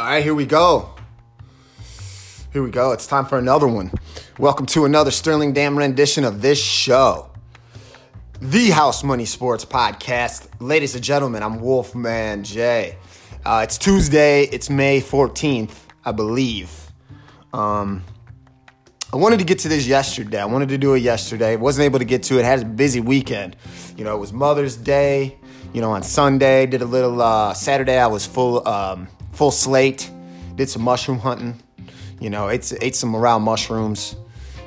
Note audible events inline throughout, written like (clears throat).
All right, here we go. Here we go. It's time for another one. Welcome to another Sterling Dam rendition of this show, the House Money Sports Podcast. Ladies and gentlemen, I'm Wolfman J. Uh, it's Tuesday. It's May 14th, I believe. Um, I wanted to get to this yesterday. I wanted to do it yesterday. Wasn't able to get to it. Had a busy weekend. You know, it was Mother's Day. You know, on Sunday did a little. Uh, Saturday I was full um, full slate. Did some mushroom hunting. You know, ate ate some morel mushrooms.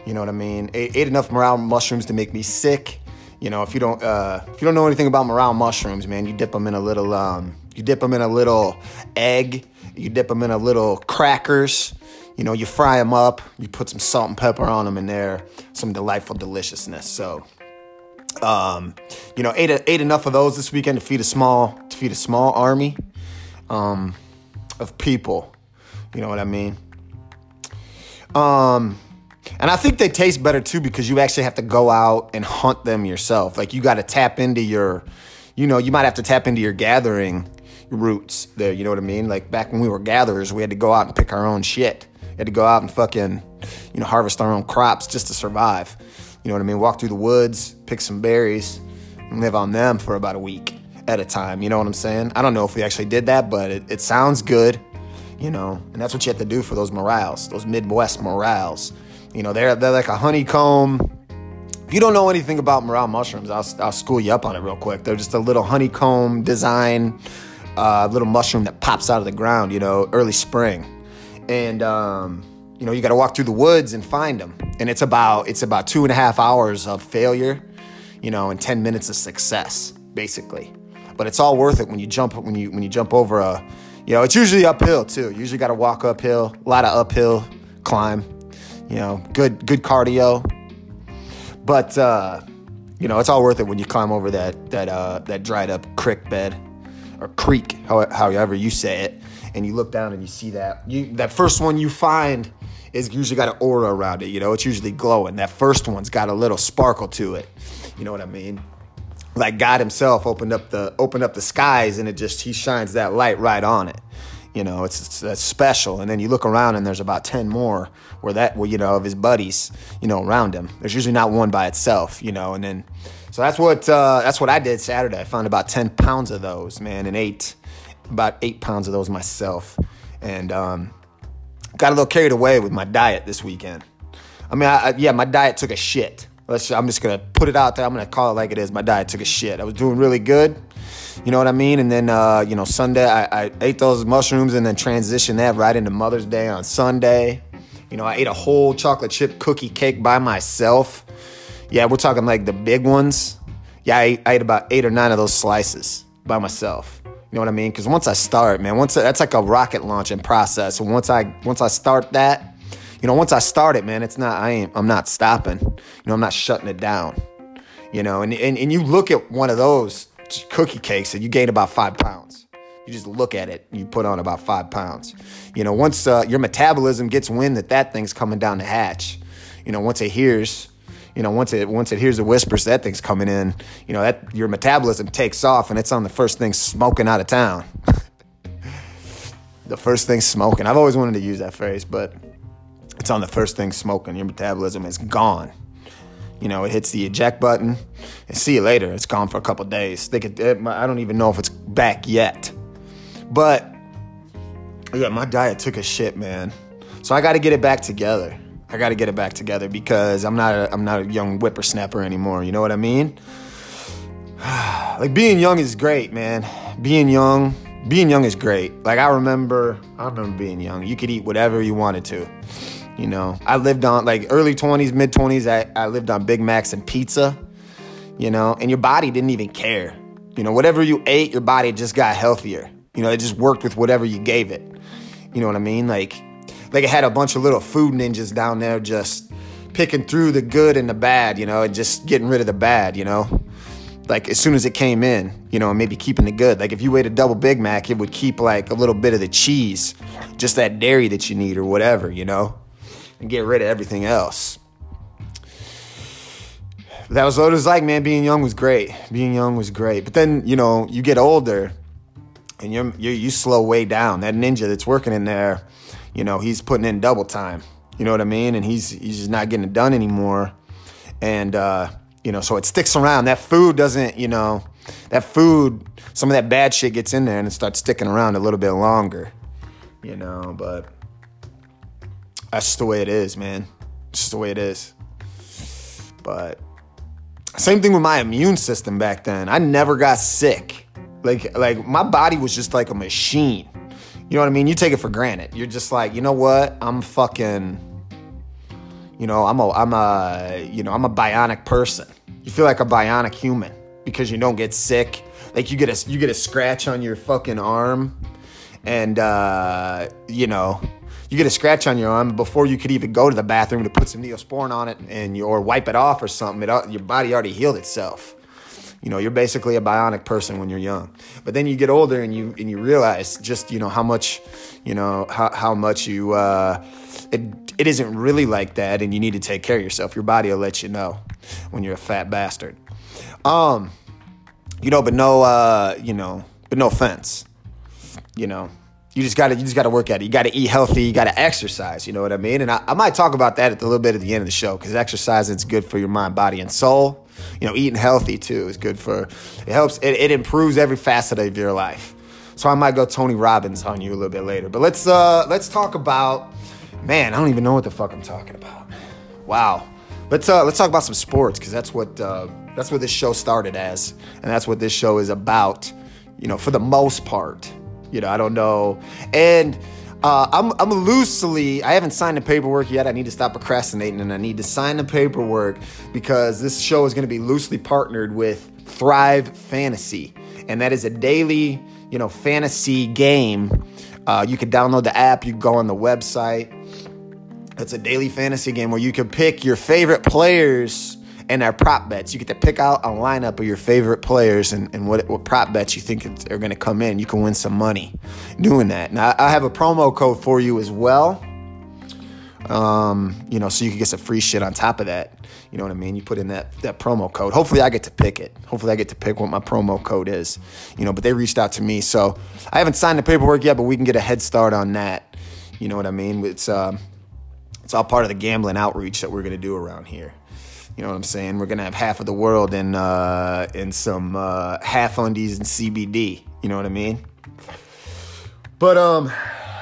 You know what I mean? Ate, ate enough morel mushrooms to make me sick. You know, if you don't uh, if you don't know anything about morel mushrooms, man, you dip them in a little um, you dip them in a little egg. You dip them in a little crackers you know, you fry them up, you put some salt and pepper on them, and they're some delightful deliciousness. So, um, you know, ate ate enough of those this weekend to feed a small to feed a small army um, of people. You know what I mean? Um, and I think they taste better too because you actually have to go out and hunt them yourself. Like you got to tap into your, you know, you might have to tap into your gathering roots there. You know what I mean? Like back when we were gatherers, we had to go out and pick our own shit We had to go out and fucking, you know, harvest our own crops just to survive. You know what I mean? Walk through the woods, pick some berries, and live on them for about a week at a time. You know what I'm saying? I don't know if we actually did that, but it, it sounds good, you know, and that's what you have to do for those morels, those Midwest morels. You know, they're, they're like a honeycomb. If you don't know anything about morel mushrooms, I'll, I'll school you up on it real quick. They're just a little honeycomb design, uh, little mushroom that pops out of the ground, you know, early spring and um, you know you got to walk through the woods and find them and it's about it's about two and a half hours of failure you know and 10 minutes of success basically but it's all worth it when you jump when you when you jump over a you know it's usually uphill too you usually got to walk uphill a lot of uphill climb you know good good cardio but uh, you know it's all worth it when you climb over that that uh, that dried up creek bed or creek however you say it and you look down and you see that you that first one you find is usually got an aura around it. You know, it's usually glowing. That first one's got a little sparkle to it. You know what I mean? Like God Himself opened up the opened up the skies, and it just He shines that light right on it. You know, it's, it's that's special. And then you look around, and there's about ten more where that, well, you know, of His buddies, you know, around Him. There's usually not one by itself. You know, and then so that's what uh, that's what I did Saturday. I found about ten pounds of those, man, and ate about eight pounds of those myself, and um, got a little carried away with my diet this weekend. I mean, I, I, yeah, my diet took a shit. Let's, I'm just gonna put it out there. I'm gonna call it like it is. My diet took a shit. I was doing really good, you know what I mean. And then, uh, you know, Sunday I, I ate those mushrooms and then transitioned that right into Mother's Day on Sunday. You know, I ate a whole chocolate chip cookie cake by myself. Yeah, we're talking like the big ones. Yeah, I ate, I ate about eight or nine of those slices by myself. You know what I mean? Because once I start, man, once that's like a rocket launching process. And once I once I start that, you know, once I start it, man, it's not I ain't I'm not stopping. You know, I'm not shutting it down. You know, and and, and you look at one of those cookie cakes and you gain about five pounds. You just look at it, you put on about five pounds. You know, once uh, your metabolism gets wind that that thing's coming down the hatch, you know, once it hears you know, once it once it hears the whispers that thing's coming in, you know, that your metabolism takes off and it's on the first thing smoking out of town. (laughs) the first thing smoking. I've always wanted to use that phrase, but it's on the first thing smoking. Your metabolism is gone. You know, it hits the eject button and see you later. It's gone for a couple days. They could, I don't even know if it's back yet. But yeah, my diet took a shit, man. So I got to get it back together. I got to get it back together because I'm not a, I'm not a young whippersnapper anymore. You know what I mean? (sighs) like being young is great, man. Being young, being young is great. Like I remember, I remember being young. You could eat whatever you wanted to. You know, I lived on like early 20s, mid 20s. I, I lived on Big Macs and pizza. You know, and your body didn't even care. You know, whatever you ate, your body just got healthier. You know, it just worked with whatever you gave it. You know what I mean? Like like it had a bunch of little food ninjas down there just picking through the good and the bad, you know, and just getting rid of the bad, you know. Like as soon as it came in, you know, and maybe keeping the good. Like if you ate a double Big Mac, it would keep like a little bit of the cheese, just that dairy that you need or whatever, you know, and get rid of everything else. That was what it was like, man. Being young was great. Being young was great. But then, you know, you get older and you're, you're you slow way down. That ninja that's working in there, you know, he's putting in double time. You know what I mean? And he's he's just not getting it done anymore. And uh, you know, so it sticks around. That food doesn't, you know, that food, some of that bad shit gets in there and it starts sticking around a little bit longer. You know, but that's just the way it is, man. It's just the way it is. But same thing with my immune system back then. I never got sick. Like like my body was just like a machine. You know what I mean? You take it for granted. You're just like, you know what? I'm fucking you know, I'm a I'm a you know, I'm a bionic person. You feel like a bionic human because you don't get sick. Like you get a you get a scratch on your fucking arm and uh, you know, you get a scratch on your arm before you could even go to the bathroom to put some neosporin on it and you, or wipe it off or something. It, your body already healed itself. You know, you're basically a bionic person when you're young. But then you get older and you and you realize just you know how much, you know how how much you uh, it it isn't really like that, and you need to take care of yourself. Your body will let you know when you're a fat bastard. Um, you know, but no, uh, you know, but no offense, you know. You just gotta, you just gotta work at it. You gotta eat healthy. You gotta exercise. You know what I mean? And I, I might talk about that at a little bit at the end of the show because exercise is good for your mind, body, and soul you know, eating healthy too is good for, it helps, it, it improves every facet of your life. So I might go Tony Robbins on you a little bit later. But let's, uh, let's talk about, man, I don't even know what the fuck I'm talking about. Wow. Let's, uh, let's talk about some sports because that's what, uh, that's what this show started as. And that's what this show is about, you know, for the most part. You know, I don't know. And, uh, I'm, I'm loosely, I haven't signed the paperwork yet. I need to stop procrastinating and I need to sign the paperwork because this show is going to be loosely partnered with Thrive Fantasy. And that is a daily, you know, fantasy game. Uh, you can download the app, you can go on the website. It's a daily fantasy game where you can pick your favorite players and our prop bets. You get to pick out a lineup of your favorite players and, and what, what prop bets you think are going to come in. You can win some money doing that. Now, I have a promo code for you as well. Um, you know, so you can get some free shit on top of that. You know what I mean? You put in that that promo code. Hopefully, I get to pick it. Hopefully, I get to pick what my promo code is. You know, but they reached out to me, so I haven't signed the paperwork yet, but we can get a head start on that. You know what I mean? It's uh, it's all part of the gambling outreach that we're gonna do around here. You know what I'm saying? We're gonna have half of the world in uh, in some uh, half undies and CBD. You know what I mean? But um,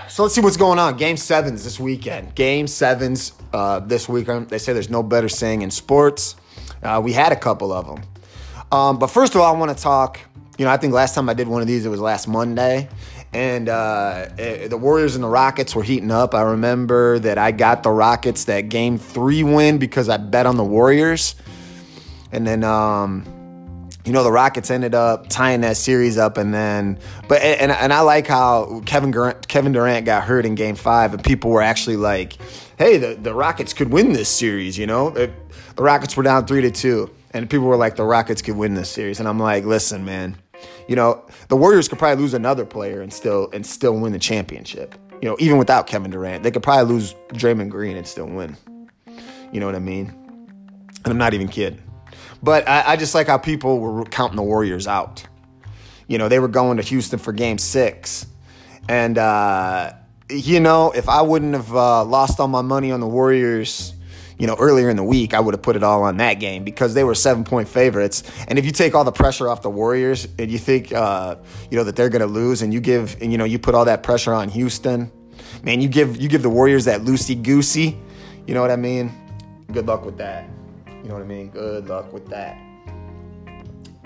so let's see what's going on. Game sevens this weekend. Game sevens uh, this weekend. They say there's no better saying in sports. Uh, we had a couple of them. Um, but first of all, I want to talk. You know, I think last time I did one of these, it was last Monday, and uh, eh, the Warriors and the Rockets were heating up. I remember that I got the Rockets that game three win because I bet on the Warriors, and then um, you know the Rockets ended up tying that series up, and then but and and I like how Kevin Durant, Kevin Durant got hurt in Game Five, and people were actually like, "Hey, the the Rockets could win this series," you know. It, the Rockets were down three to two, and people were like, "The Rockets could win this series," and I'm like, "Listen, man." You know, the Warriors could probably lose another player and still and still win the championship. You know, even without Kevin Durant, they could probably lose Draymond Green and still win. You know what I mean? And I'm not even kidding. But I, I just like how people were counting the Warriors out. You know, they were going to Houston for Game Six, and uh, you know, if I wouldn't have uh, lost all my money on the Warriors you know, earlier in the week, I would have put it all on that game because they were seven point favorites. And if you take all the pressure off the Warriors and you think, uh, you know, that they're going to lose, and you give, and you know, you put all that pressure on Houston, man, you give you give the Warriors that loosey goosey. You know what I mean? Good luck with that. You know what I mean? Good luck with that.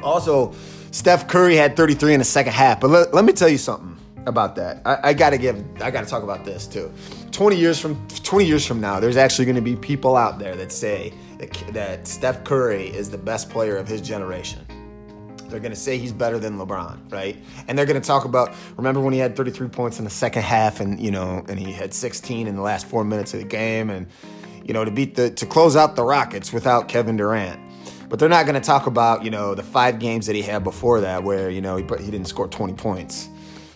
Also, Steph Curry had 33 in the second half, but let, let me tell you something about that. I, I gotta give. I gotta talk about this too. 20 years from 20 years from now, there's actually going to be people out there that say that, that Steph Curry is the best player of his generation. They're going to say he's better than LeBron, right? And they're going to talk about remember when he had 33 points in the second half and you know, and he had 16 in the last 4 minutes of the game and you know, to beat the to close out the Rockets without Kevin Durant. But they're not going to talk about, you know, the 5 games that he had before that where, you know, he he didn't score 20 points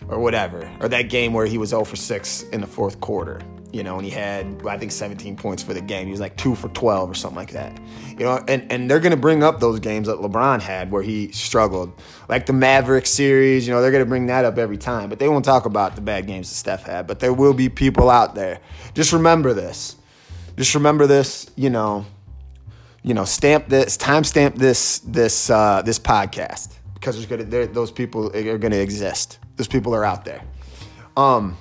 or whatever, or that game where he was 0 for 6 in the fourth quarter. you know, and he had I think 17 points for the game. He was like two for 12 or something like that. You know, and and they're gonna bring up those games that LeBron had where he struggled, like the Maverick series. You know, they're gonna bring that up every time, but they won't talk about the bad games that Steph had. But there will be people out there. Just remember this. Just remember this. You know, you know, stamp this, timestamp this this uh, this podcast because there's gonna those people are gonna exist. Those people are out there. Um.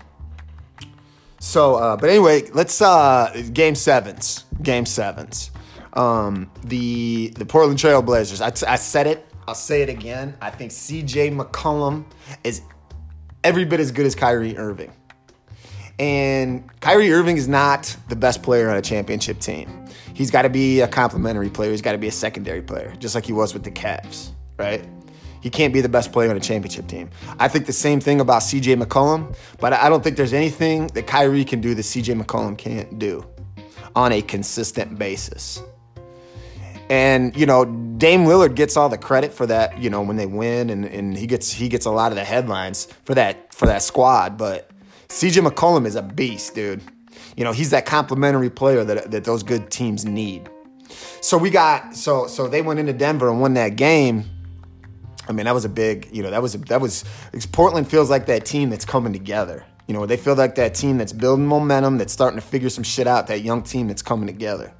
So, uh, but anyway, let's uh, game sevens. Game sevens. Um, the the Portland Trailblazers. I, I said it. I'll say it again. I think C.J. McCollum is every bit as good as Kyrie Irving. And Kyrie Irving is not the best player on a championship team. He's got to be a complementary player. He's got to be a secondary player, just like he was with the Cavs, right? He can't be the best player on a championship team. I think the same thing about CJ McCollum, but I don't think there's anything that Kyrie can do that CJ McCollum can't do on a consistent basis. And, you know, Dame Lillard gets all the credit for that, you know, when they win and, and he gets he gets a lot of the headlines for that for that squad, but CJ McCollum is a beast, dude. You know, he's that complementary player that, that those good teams need. So we got so so they went into Denver and won that game I mean, that was a big, you know, that was, a, that was, Portland feels like that team that's coming together. You know, they feel like that team that's building momentum, that's starting to figure some shit out, that young team that's coming together.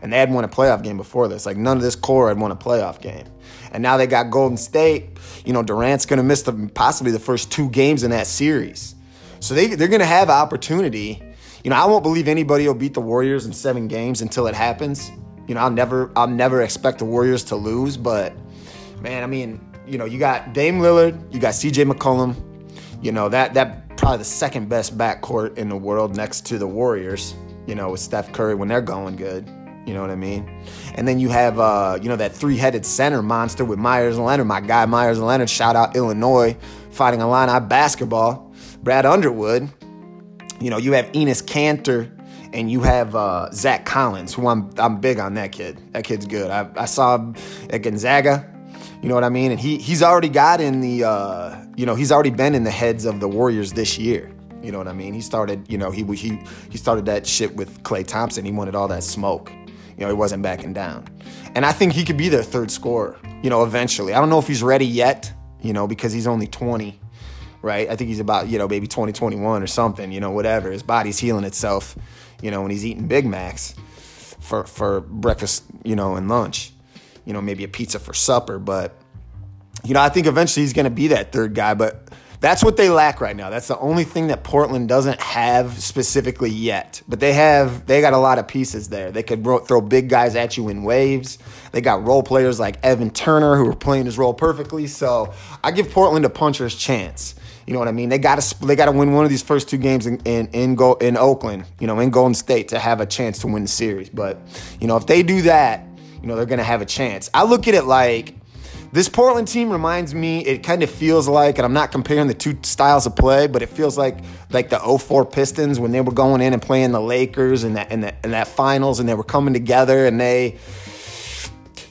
And they hadn't won a playoff game before this. Like, none of this core had won a playoff game. And now they got Golden State. You know, Durant's going to miss the, possibly the first two games in that series. So they, they're going to have opportunity. You know, I won't believe anybody will beat the Warriors in seven games until it happens. You know, I'll never, I'll never expect the Warriors to lose, but man, I mean, you know, you got Dame Lillard, you got CJ McCollum. You know, that that probably the second best backcourt in the world next to the Warriors, you know, with Steph Curry when they're going good. You know what I mean? And then you have, uh, you know, that three-headed center monster with Meyers and Leonard. My guy Meyers and Leonard, shout out Illinois, fighting Illini basketball. Brad Underwood. You know, you have Enes Kanter and you have uh, Zach Collins, who I'm I'm big on that kid. That kid's good. I, I saw him at Gonzaga. You know what I mean? And he he's already got in the uh, you know he's already been in the heads of the Warriors this year. You know what I mean? He started you know he he he started that shit with Klay Thompson. He wanted all that smoke. You know he wasn't backing down, and I think he could be their third scorer. You know eventually. I don't know if he's ready yet. You know because he's only 20 right? I think he's about, you know, maybe 2021 or something, you know, whatever. His body's healing itself, you know, when he's eating Big Macs for, for breakfast, you know, and lunch you know, maybe a pizza for supper. But, you know, I think eventually he's going to be that third guy. But that's what they lack right now. That's the only thing that Portland doesn't have specifically yet. But they have, they got a lot of pieces there. They could throw big guys at you in waves. They got role players like Evan Turner who are playing his role perfectly. So I give Portland a puncher's chance. You know what I mean? They got to they got to win one of these first two games in in in, Go, in Oakland, you know, in Golden State to have a chance to win the series. But you know, if they do that, you know, they're going to have a chance. I look at it like this Portland team reminds me, it kind of feels like, and I'm not comparing the two styles of play, but it feels like like the 04 Pistons when they were going in and playing the Lakers and that and that, in that finals and they were coming together and they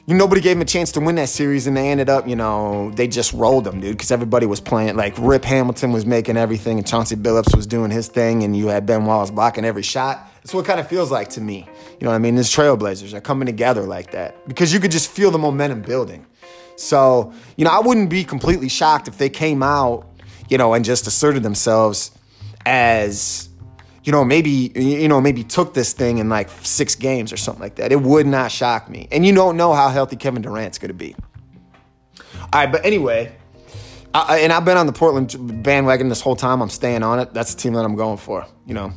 you nobody gave them a chance to win that series, and they ended up, you know, they just rolled them, dude, because everybody was playing. Like Rip Hamilton was making everything, and Chauncey Billups was doing his thing, and you had Ben Wallace blocking every shot. That's what it kind of feels like to me. You know what I mean? These Trailblazers are coming together like that because you could just feel the momentum building. So, you know, I wouldn't be completely shocked if they came out, you know, and just asserted themselves as you know, maybe you know, maybe took this thing in like six games or something like that. It would not shock me. And you don't know how healthy Kevin Durant's going to be. All right, but anyway, I, and I've been on the Portland bandwagon this whole time. I'm staying on it. That's the team that I'm going for. You know,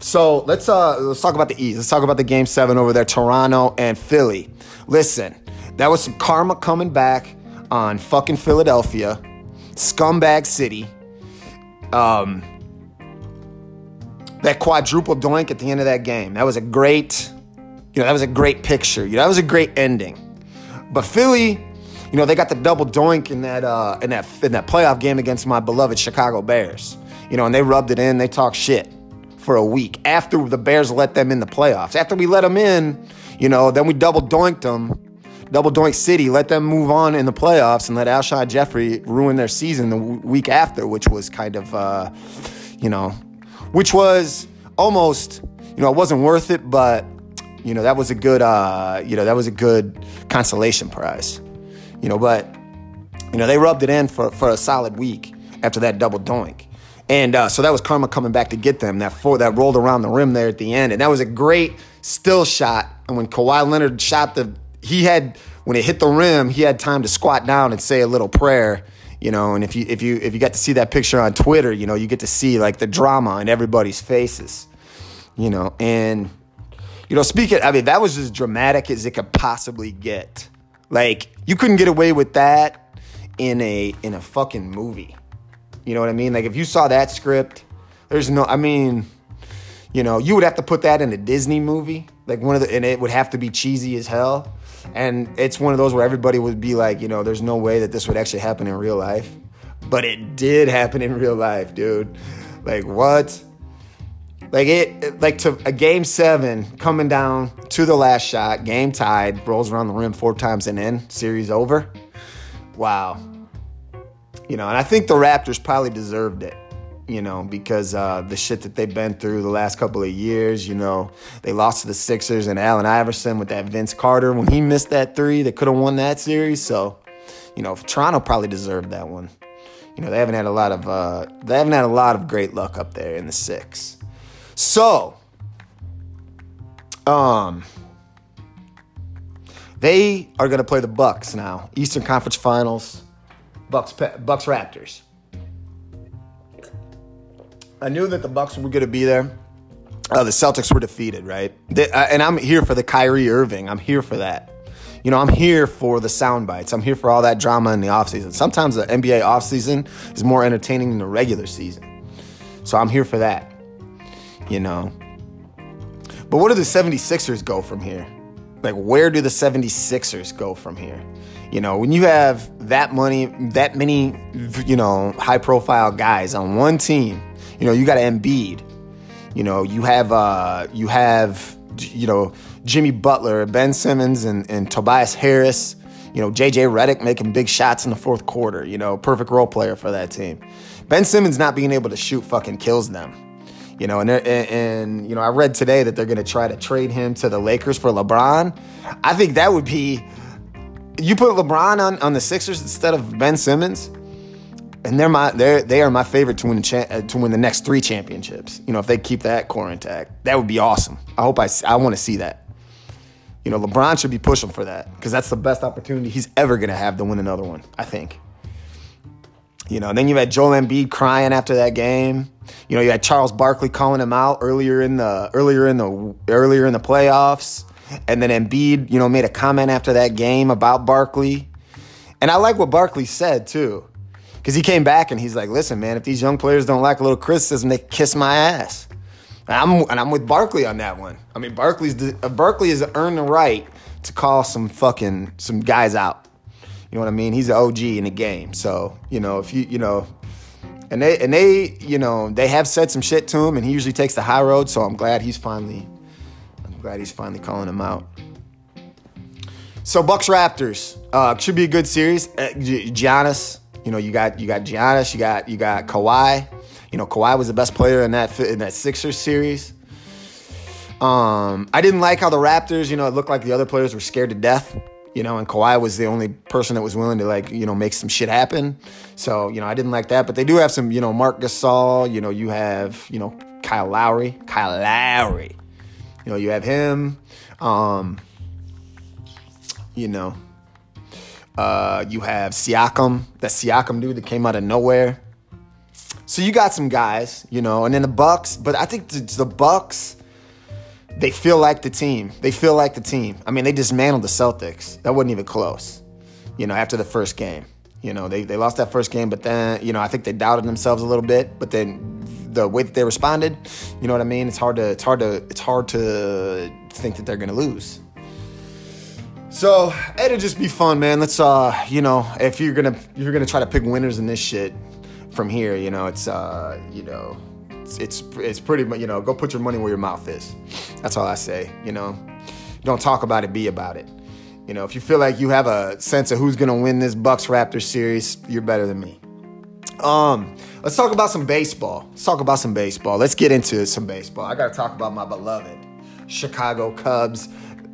so let's uh let's talk about the East. Let's talk about the game seven over there, Toronto and Philly. Listen, that was some karma coming back on fucking Philadelphia, scumbag city. Um, that quadruple doink at the end of that game. That was a great, you know, that was a great picture. You know, that was a great ending. But Philly, you know, they got the double doink in that uh, in that in that playoff game against my beloved Chicago Bears. You know, and they rubbed it in. They talked shit for a week after the Bears let them in the playoffs. After we let them in, you know, then we double doinked them. Double doink city, let them move on in the playoffs and let Alshon Jeffery ruin their season the week after, which was kind of, uh, you know, which was almost, you know, it wasn't worth it, but you know that was a good, uh, you know, that was a good consolation prize. You know, but you know they rubbed it in for for a solid week after that double doink. And uh, so that was karma coming back to get them. That four that rolled around the rim there at the end, and that was a great still shot. And when Kawhi Leonard shot the, he had when it hit the rim, he had time to squat down and say a little prayer. You know, and if you if you if you got to see that picture on Twitter, you know, you get to see like the drama in everybody's faces. You know, and you know, speaking, I mean, that was as dramatic as it could possibly get. Like you couldn't get away with that in a in a fucking movie. You know what I mean? Like if you saw that script, there's no I mean, you know, you would have to put that in a Disney movie. Like one of the and it would have to be cheesy as hell. And it's one of those where everybody would be like, you know, there's no way that this would actually happen in real life. But it did (laughs) happen in real life, dude. Like what? Like it, like to a game seven coming down to the last shot, game tied, rolls around the rim four times and in, series over. Wow. You know, and I think the Raptors probably deserved it, you know, because uh, the shit that they've been through the last couple of years, you know, they lost to the Sixers and Allen Iverson with that Vince Carter when he missed that three they could have won that series. So, you know, Toronto probably deserved that one. You know, they haven't had a lot of uh, they haven't had a lot of great luck up there in the six. So, um, they are going to play the Bucks now, Eastern Conference Finals, Bucks Bucks Raptors. I knew that the Bucks were going to be there. Uh, the Celtics were defeated, right? They, uh, and I'm here for the Kyrie Irving. I'm here for that. You know, I'm here for the sound bites. I'm here for all that drama in the offseason. Sometimes the NBA offseason is more entertaining than the regular season. So I'm here for that you know. But where do the 76ers go from here? Like, where do the 76ers go from here? You know, when you have that money, that many, you know, high profile guys on one team, you know, you got Embiid. You know, you have, uh, you have, you know, Jimmy Butler, Ben Simmons, and, and Tobias Harris. You know, JJ Redick making big shots in the fourth quarter. You know, perfect role player for that team. Ben Simmons not being able to shoot fucking kills them. You know, and, and, and you know, I read today that they're going to try to trade him to the Lakers for LeBron. I think that would be you put LeBron on, on the Sixers instead of Ben Simmons, and they're my they're they are my favorite to win the cha- uh, to win the next three championships. You know, if they keep that core intact, that would be awesome. I hope I I want to see that. You know, LeBron should be pushing for that because that's the best opportunity he's ever gonna have to win another one. I think. You know, then you had Joel Embiid crying after that game. You know, you had Charles Barkley calling him out earlier in the earlier in the earlier in the playoffs, and then Embiid, you know, made a comment after that game about Barkley. And I like what Barkley said too, because he came back and he's like, "Listen, man, if these young players don't like a little criticism, they kiss my ass." And I'm and I'm with Barkley on that one. I mean, Barkley's uh, Barkley has earned the right to call some fucking some guys out. You know what I mean? He's an OG in the game. So, you know, if you, you know, and they, and they, you know, they have said some shit to him and he usually takes the high road. So I'm glad he's finally, Glad he's finally calling him out. So Bucks Raptors uh, should be a good series. Uh, Giannis, you know, you got you got Giannis, you got you got Kawhi. You know, Kawhi was the best player in that in that Sixers series. Um, I didn't like how the Raptors, you know, it looked like the other players were scared to death you know, and Kawhi was the only person that was willing to like, you know, make some shit happen. So, you know, I didn't like that. But they do have some, you know, Marc Gasol, you know, you have, you know, Kyle Lowry. Kyle Lowry. You know, you have him. Um, you know, uh, you have Siakam, that Siakam dude that came out of nowhere. So you got some guys, you know, and then the Bucks, but I think the, the Bucks they feel like the team. They feel like the team. I mean, they dismantled the Celtics. That wasn't even close, you know, after the first game. You know, they, they lost that first game, but then, you know, I think they doubted themselves a little bit. But then the way that they responded, you know what I mean? It's hard to it's hard to it's hard to think that they're gonna lose. So it'll just be fun, man. Let's uh, you know, if you're gonna if you're gonna try to pick winners in this shit from here, you know, it's uh, you know, it's it's it's pretty much you know go put your money where your mouth is. That's all I say. You know, don't talk about it, be about it. You know, if you feel like you have a sense of who's gonna win this Bucks Raptors series, you're better than me. Um, let's talk about some baseball. Let's talk about some baseball. Let's get into some baseball. I got to talk about my beloved Chicago Cubs.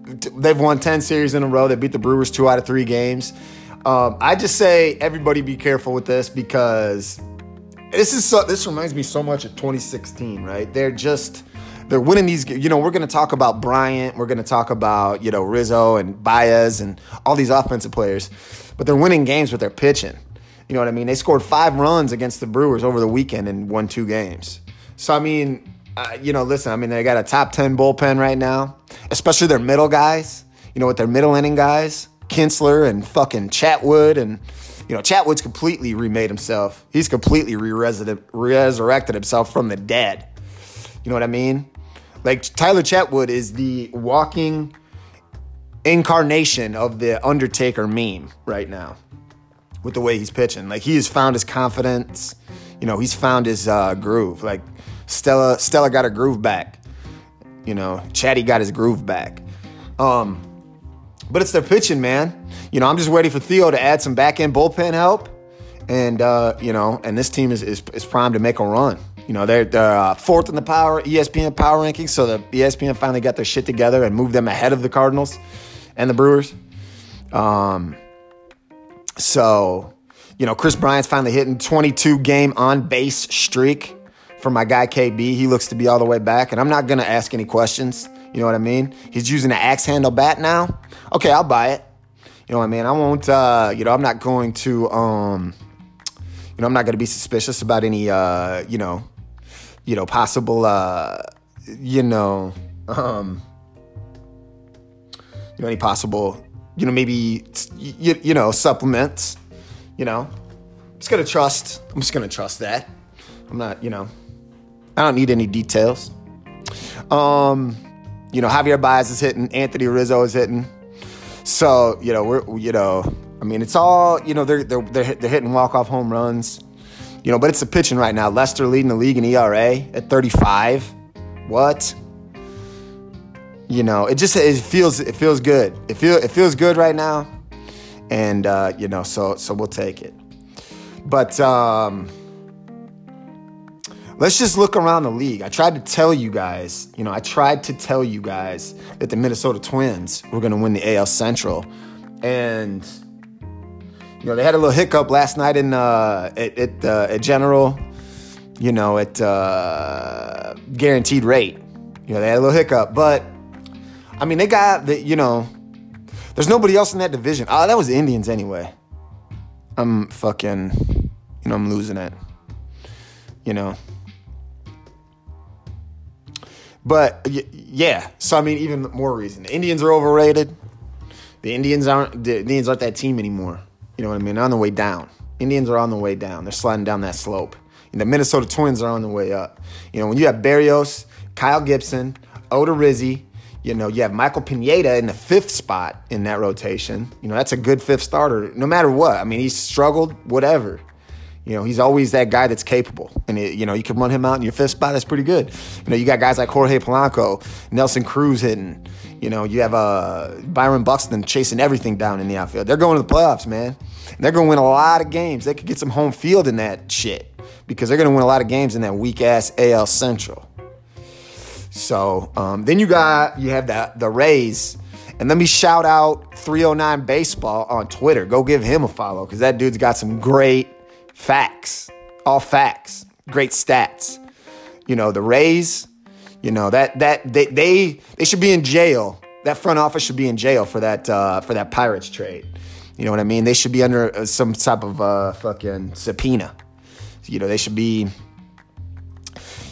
They've won 10 series in a row. They beat the Brewers two out of three games. Um, I just say everybody be careful with this because this is so, this reminds me so much of 2016, right? They're just they're winning these. You know, we're going to talk about Bryant. We're going to talk about you know Rizzo and Baez and all these offensive players, but they're winning games with their pitching. You know what I mean? They scored five runs against the Brewers over the weekend and won two games. So I mean, uh, you know, listen. I mean, they got a top ten bullpen right now, especially their middle guys. You know, with their middle inning guys, Kintzler and fucking Chatwood and you know, Chatwood's completely remade himself. He's completely resurrected himself from the dead. You know what I mean? Like Tyler Chatwood is the walking incarnation of the Undertaker meme right now with the way he's pitching. Like he has found his confidence. You know, he's found his uh, groove. Like Stella, Stella got her groove back. You know, Chatty got his groove back. Um, but it's their pitching, man. You know, I'm just waiting for Theo to add some back end bullpen help, and uh, you know, and this team is, is is primed to make a run. You know, they're, they're uh, fourth in the power ESPN power rankings, so the ESPN finally got their shit together and moved them ahead of the Cardinals and the Brewers. Um, so, you know, Kris Bryant's finally hitting 22 game on base streak for my guy KB. He looks to be all the way back, and I'm not gonna ask any questions. You know what I mean? He's using an axe handle bat now. Okay, I'll buy it. You know what I mean? I won't. Uh, you know, I'm not going to. Um, you know, I'm not going to be suspicious about any. Uh, you know, you know, possible, uh, you know, um, you know, any possible, you know, maybe, you, you know, supplements, you know, I'm just gonna trust, I'm just gonna trust that. I'm not, you know, I don't need any details. Um, you know, Javier Baez is hitting, Anthony Rizzo is hitting. So, you know, we're, you know, I mean, it's all, you know, they're, they're, they're, they're hitting walk-off home runs. You know, but it's the pitching right now. Lester leading the league in ERA at 35. What? You know, it just it feels it feels good. It feel it feels good right now, and uh, you know, so so we'll take it. But um, let's just look around the league. I tried to tell you guys, you know, I tried to tell you guys that the Minnesota Twins were going to win the AL Central, and you know, they had a little hiccup last night in uh, at at, uh, at General. You know, at uh, guaranteed rate. You know, they had a little hiccup, but I mean, they got the. You know, there's nobody else in that division. Oh, that was the Indians anyway. I'm fucking. You know, I'm losing it. You know. But yeah, so I mean, even more reason. The Indians are overrated. The Indians aren't. The Indians aren't that team anymore. You know what I mean? They're on the way down. Indians are on the way down. They're sliding down that slope. And the Minnesota Twins are on the way up. You know, when you have Berrios, Kyle Gibson, Odorizzi, you know, you have Michael Pineda in the fifth spot in that rotation. You know, that's a good fifth starter, no matter what. I mean, he's struggled, whatever. You know, he's always that guy that's capable. And, it, you know, you can run him out in your fifth spot, that's pretty good. You know, you got guys like Jorge Polanco, Nelson Cruz hitting. You know, you have uh, Byron Buxton chasing everything down in the outfield. They're going to the playoffs, man. And they're going to win a lot of games. They could get some home field in that shit because they're going to win a lot of games in that weak ass AL Central. So um, then you got you have the the Rays, and let me shout out 309 Baseball on Twitter. Go give him a follow because that dude's got some great facts, all facts, great stats. You know the Rays you know that that they they they should be in jail. That front office should be in jail for that uh, for that Pirates trade. You know what I mean? They should be under uh, some type of uh, fucking subpoena. You know they should be.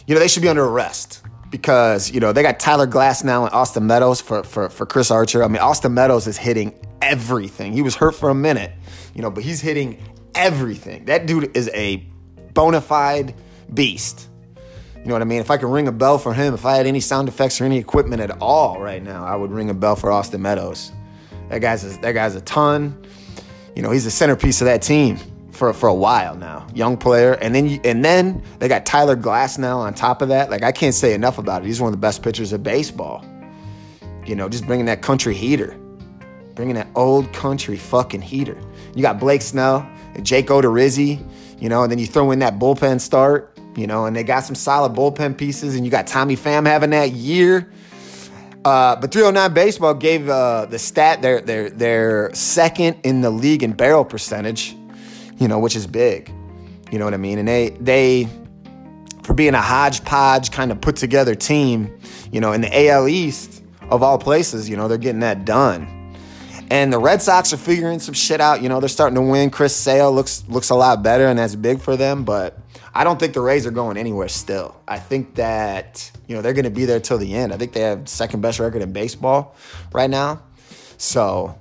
You know they should be under arrest because you know they got Tyler Glasnow and Austin Meadows for for for Chris Archer. I mean Austin Meadows is hitting everything. He was hurt for a minute, you know, but he's hitting everything. That dude is a bona fide beast. You know what I mean? If I could ring a bell for him, if I had any sound effects or any equipment at all right now, I would ring a bell for Austin Meadows. That guy's a, that guy's a ton. You know, he's the centerpiece of that team for for a while now. Young player, and then and then they got Tyler Glasnow on top of that. Like I can't say enough about it. He's one of the best pitchers of baseball. You know, just bringing that country heater, bringing that old country fucking heater. You got Blake Snell, and Jake Odorizzi, you know, and then you throw in that bullpen start, you know, and they got some solid bullpen pieces, and you got Tommy Pham having that year. Uh, but 309 Baseball gave uh, the stat their their their second in the league in barrel percentage, you know, which is big. You know what I mean? And they they for being a hodgepodge kind of put together team, you know, in the AL East of all places, you know, they're getting that done. And the Red Sox are figuring some shit out. You know, they're starting to win. Chris Sale looks looks a lot better, and that's big for them. But I don't think the Rays are going anywhere still. I think that, you know, they're to be there till the end. I think they have second best record in baseball right now. So,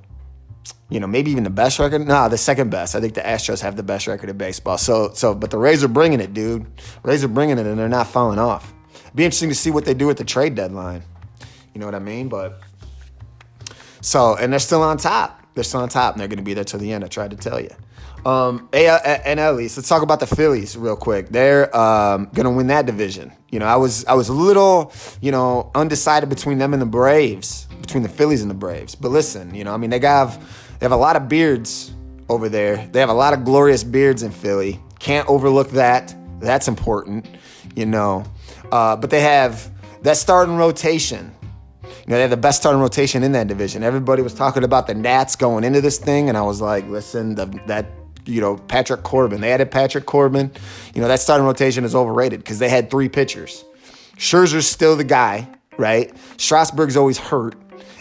you know, maybe even the best record. No, the second best. I think the Astros have the best record in baseball. So, so, but the Rays are bringing it, dude. Rays are bringing it, and they're not falling off. It'd Be interesting to see what they do at the trade deadline. You know what I mean? But so, and they're still on top. They're still on top, and they're going to be there till the end. I tried to tell you. Um, and at least let's talk about the Phillies real quick. They're um, going to win that division. You know, I was I was a little, you know, undecided between them and the Braves, between the Phillies and the Braves. But listen, you know, I mean, they have they have a lot of beards over there. They have a lot of glorious beards in Philly. Can't overlook that. That's important, you know. Uh, but they have that starting rotation. You know, they have the best starting rotation in that division. Everybody was talking about the Nats going into this thing, and I was like, listen, the, that you know, Patrick Corbin. They added Patrick Corbin. You know, that starting rotation is overrated because they had three pitchers. Scherzer's still the guy, right? Strasburg's always hurt,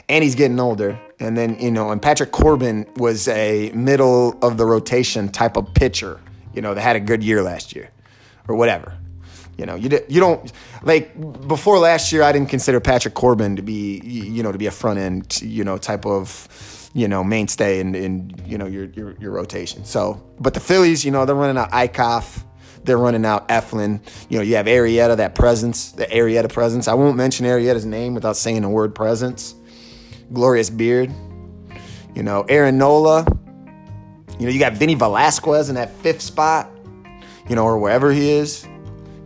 and he's getting older. And then, you know, and Patrick Corbin was a middle of the rotation type of pitcher, you know, that had a good year last year or whatever. You know, you you don't like before last year. I didn't consider Patrick Corbin to be you know to be a front end you know type of you know, mainstay in, in you know, your, your, your rotation. So, but the Phillies, you know, they're running out Eickhoff. They're running out Eflin. You know, you have Arrieta, that presence, the Arrieta presence. I won't mention Arrieta's name without saying the word presence. Glorious beard. You know, Aaron Nola. You know, you got Vinny Velasquez in that fifth spot, you know, or wherever he is.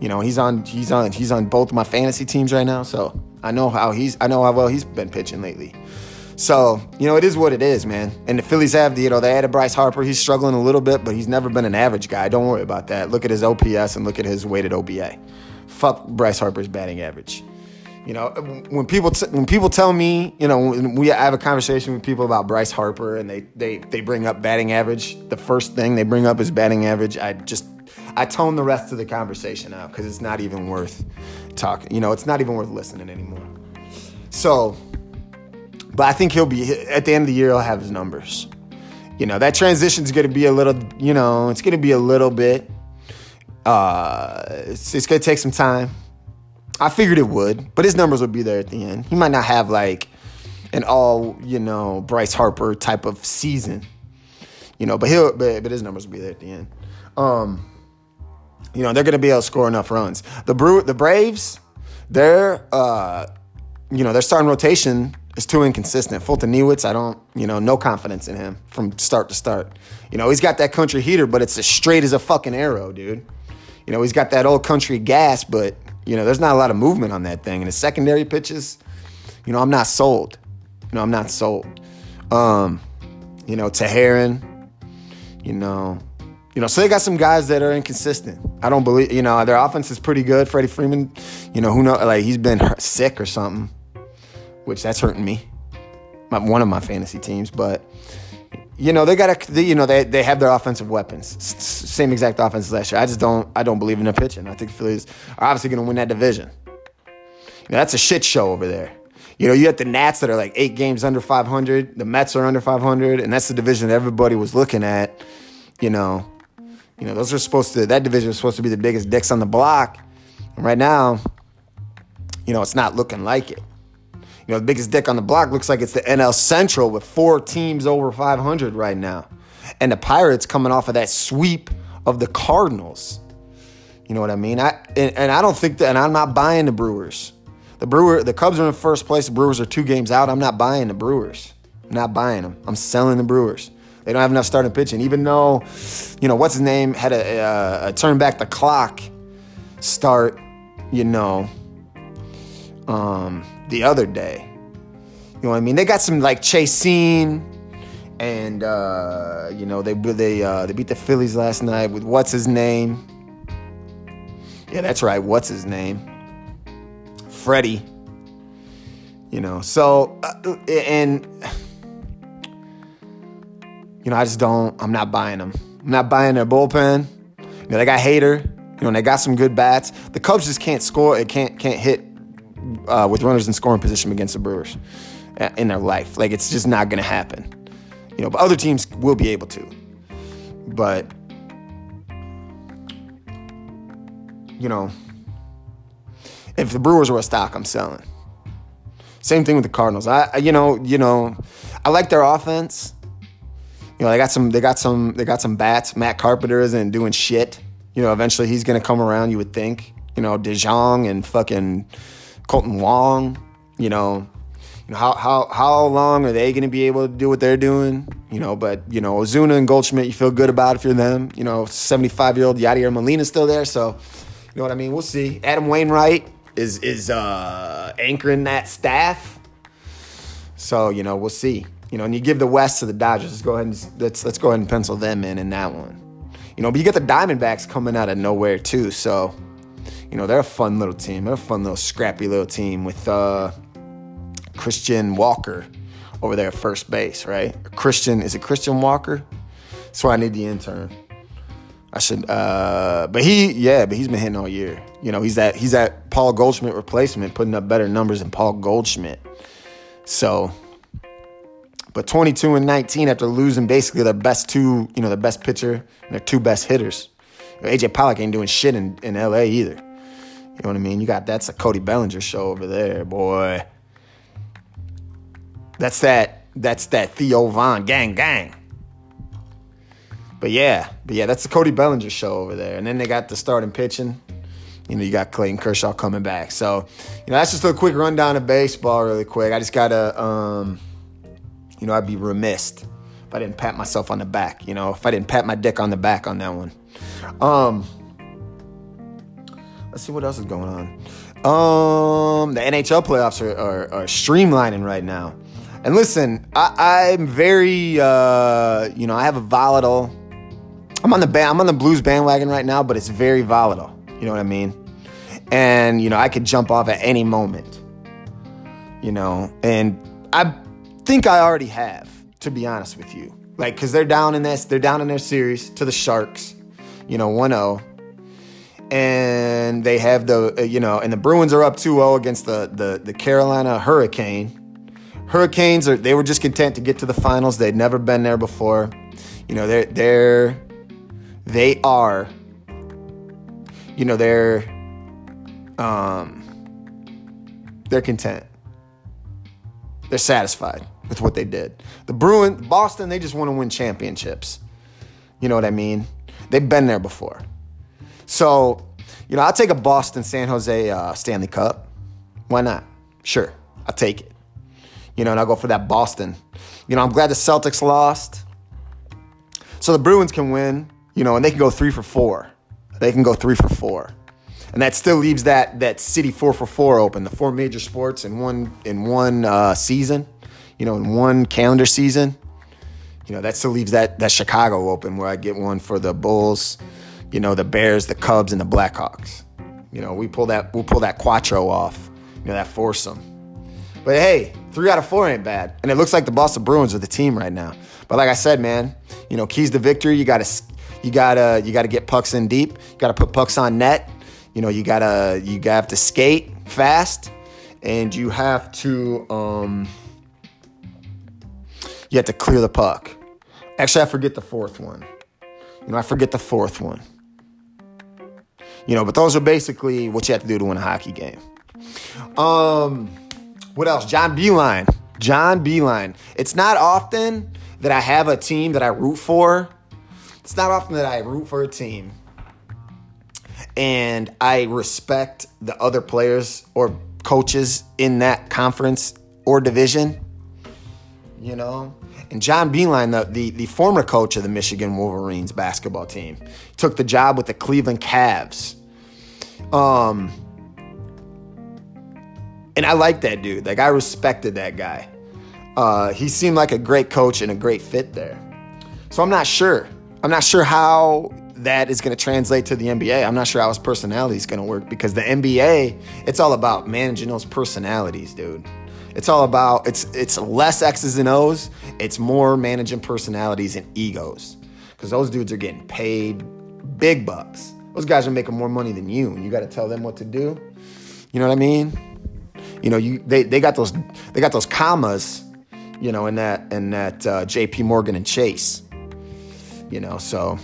You know, he's on he's on he's on both my fantasy teams right now. So I know how he's I know how well he's been pitching lately. So, you know, it is what it is, man. And the Phillies have, the, you know, they added Bryce Harper. He's struggling a little bit, but he's never been an average guy. Don't worry about that. Look at his OPS and look at his weighted OBA. Fuck Bryce Harper's batting average. You know, when people t- when people tell me, you know, we I have a conversation with people about Bryce Harper and they they they bring up batting average. The first thing they bring up is batting average. I just I tone the rest of the conversation out because it's not even worth talking. You know, it's not even worth listening anymore. So but I think he'll be at the end of the year. He'll have his numbers. You know that transition is going to be a little. You know, it's going to be a little bit. Uh, it's, it's going to take some time. I figured it would, but his numbers would be there at the end. He might not have like an all you know Bryce Harper type of season. You know, but he'll but, but his numbers will be there at the end. Um, you know, they're going to be able to score enough runs. The Brew, the Braves, they're uh, you know, their starting rotation is too inconsistent. Foltynewicz, I don't, you know, no confidence in him from start to start. You know, he's got that country heater, but it's as straight as a fucking arrow, dude. You know, he's got that old country gas, but, you know, there's not a lot of movement on that thing. And the secondary pitches, you know, I'm not sold. You know, I'm not sold. Um, you know, Teheran, you know, you know, so they got some guys that are inconsistent. I don't believe, you know, their offense is pretty good. Freddie Freeman, you know, who know, like he's been sick or something which that's hurting me. My, one of my fantasy teams, but you know they got to, you know they, they have their offensive weapons, S- same exact offense as last year. I just don't I don't believe in their pitching. I think the Phillies are obviously going to win that division. You know, that's a shit show over there. You know, you got the Nats that are like eight games under 500. The Mets are under 500, and that's the division that everybody was looking at. You know, you know those are supposed to that division is supposed to be the biggest dicks on the block. And right now, you know, it's not looking like it. You know, the biggest dick on the block looks like it's the NL Central with four teams over 500 right now. And the Pirates coming off of that sweep of the Cardinals. You know what I mean? I and, and I don't think that and I'm not buying the Brewers. The Brewer the Cubs are in first place, the Brewers are two games out. I'm not buying the Brewers. I'm not buying them. I'm selling the Brewers. They don't have enough starting pitching. Even though, you know, what's his name had a, a, a turn back the clock start, you know, um, the other day. You know what I mean? They got some like Chacin and uh, you know they they uh, they beat the Phillies last night with what's his name? Yeah, that's right. What's his name? Freddie. You know, so uh, and you know I just don't. I'm not buying them. I'm not buying their bullpen. You know, they got Hader. You know, they got some good bats. The Cubs just can't score. It can't can't hit uh, with runners in scoring position against the Brewers uh, in their life. Like it's just not going to happen. You know, but other teams will be able to. But you know, if the Brewers were a stock, I'm selling. Same thing with the Cardinals. I, you know, you know, I like their offense. You know, they got some, they got some, they got some bats. Matt Carpenter isn't doing shit. You know, eventually he's gonna come around. You would think. You know, DeJong and fucking Kolten Wong. You know, you know how how how long are they gonna be able to do what they're doing? You know, but you know, Ozuna and Goldschmidt, you feel good about if you're them. You know, 75 year old Yadier Molina's still there, so you know what I mean. We'll see. Adam Wainwright is is uh, anchoring that staff, so you know we'll see. You know, and you give the West to the Dodgers. Let's go ahead and let's let's go ahead and pencil them in in that one. You know, but you get the Diamondbacks coming out of nowhere too. So, you know, they're a fun little team. They're a fun little scrappy little team with uh, Christian Walker over there at first base, right? Christian is it Christian Walker? That's why I need the intern. I should, uh, but he, yeah, but he's been hitting all year. You know, he's that he's that Paul Goldschmidt replacement, putting up better numbers than Paul Goldschmidt. So but 22 and 19 after losing basically their best two, you know, their best pitcher and their two best hitters. AJ Pollock ain't doing shit in, in LA either. You know what I mean? You got that's a Cody Bellinger show over there, boy. That's that that's that Theo Von gang gang. But yeah, but yeah, that's the Cody Bellinger show over there. And then they got the starting pitching. You know, you got Clayton Kershaw coming back. So, you know, that's just a quick rundown of baseball, really quick. I just gotta um you know, I'd be remiss if I didn't pat myself on the back, you know, if I didn't pat my dick on the back on that one. Um, let's see what else is going on. Um, the NHL playoffs are, are, are streamlining right now. And listen, I, am very, uh, you know, I have a volatile. I'm on the ba- I'm on the Blues bandwagon right now, but it's very volatile. You know what I mean? And you know, I could jump off at any moment. You know, and I think I already have, to be honest with you. Like, cause they're down in this, they're down in their series to the Sharks, you know, 1-0. And they have the, uh, you know, and the Bruins are up 2-0 against the, the, the Carolina Hurricane. Hurricanes are, they were just content to get to the finals. They'd never been there before. You know, they're, they're, they are, you know, they're, um, they're content. They're satisfied with what they did. The Bruins, Boston, they just want to win championships. You know what I mean? They've been there before. So, you know, I'll take a Boston San Jose uh, Stanley Cup. Why not? Sure, I'll take it. You know, and I'll go for that Boston. You know, I'm glad the Celtics lost. So the Bruins can win, you know, and they can go three for four. They can go three for four. And that still leaves that that city four for four open, the four major sports in one in one uh, season you know, in one calendar season, you know, that still leaves that that Chicago open where I get one for the Bulls, you know, the Bears, the Cubs, and the Blackhawks. You know, we pull that we'll pull that quattro off, you know, that foursome. But hey, three out of four ain't bad, and it looks like the Boston Bruins are the team right now. But like I said, man, you know, keys to victory. You gotta you gotta you gotta get pucks in deep. You gotta put pucks on net. You know, you gotta you gotta have to skate fast, and you have to. um you have to clear the puck. Actually, I forget the fourth one. You know, I forget the fourth one. You know, but those are basically what you have to do to win a hockey game. Um, what else? John Beilein. John Beilein. It's not often that I have a team that I root for. It's not often that I root for a team and I respect the other players or coaches in that conference or division you know? And John Beilein, the, the, the, former coach of the Michigan Wolverines basketball team, took the job with the Cleveland Cavs. Um, and I like that dude. Like, I respected that guy. uh, he seemed like a great coach and a great fit there. So I'm not sure. I'm not sure how that is going to translate to the NBA. I'm not sure how his personality is going to work because the NBA, it's all about managing those personalities, dude. It's all about it's it's less X's and O's. It's more managing personalities and egos because those dudes are getting paid big bucks. Those guys are making more money than you, and you got to tell them what to do. You know what I mean? You know, you they, they got those they got those commas, you know, in that in that uh, J.P. Morgan and Chase. You know, so,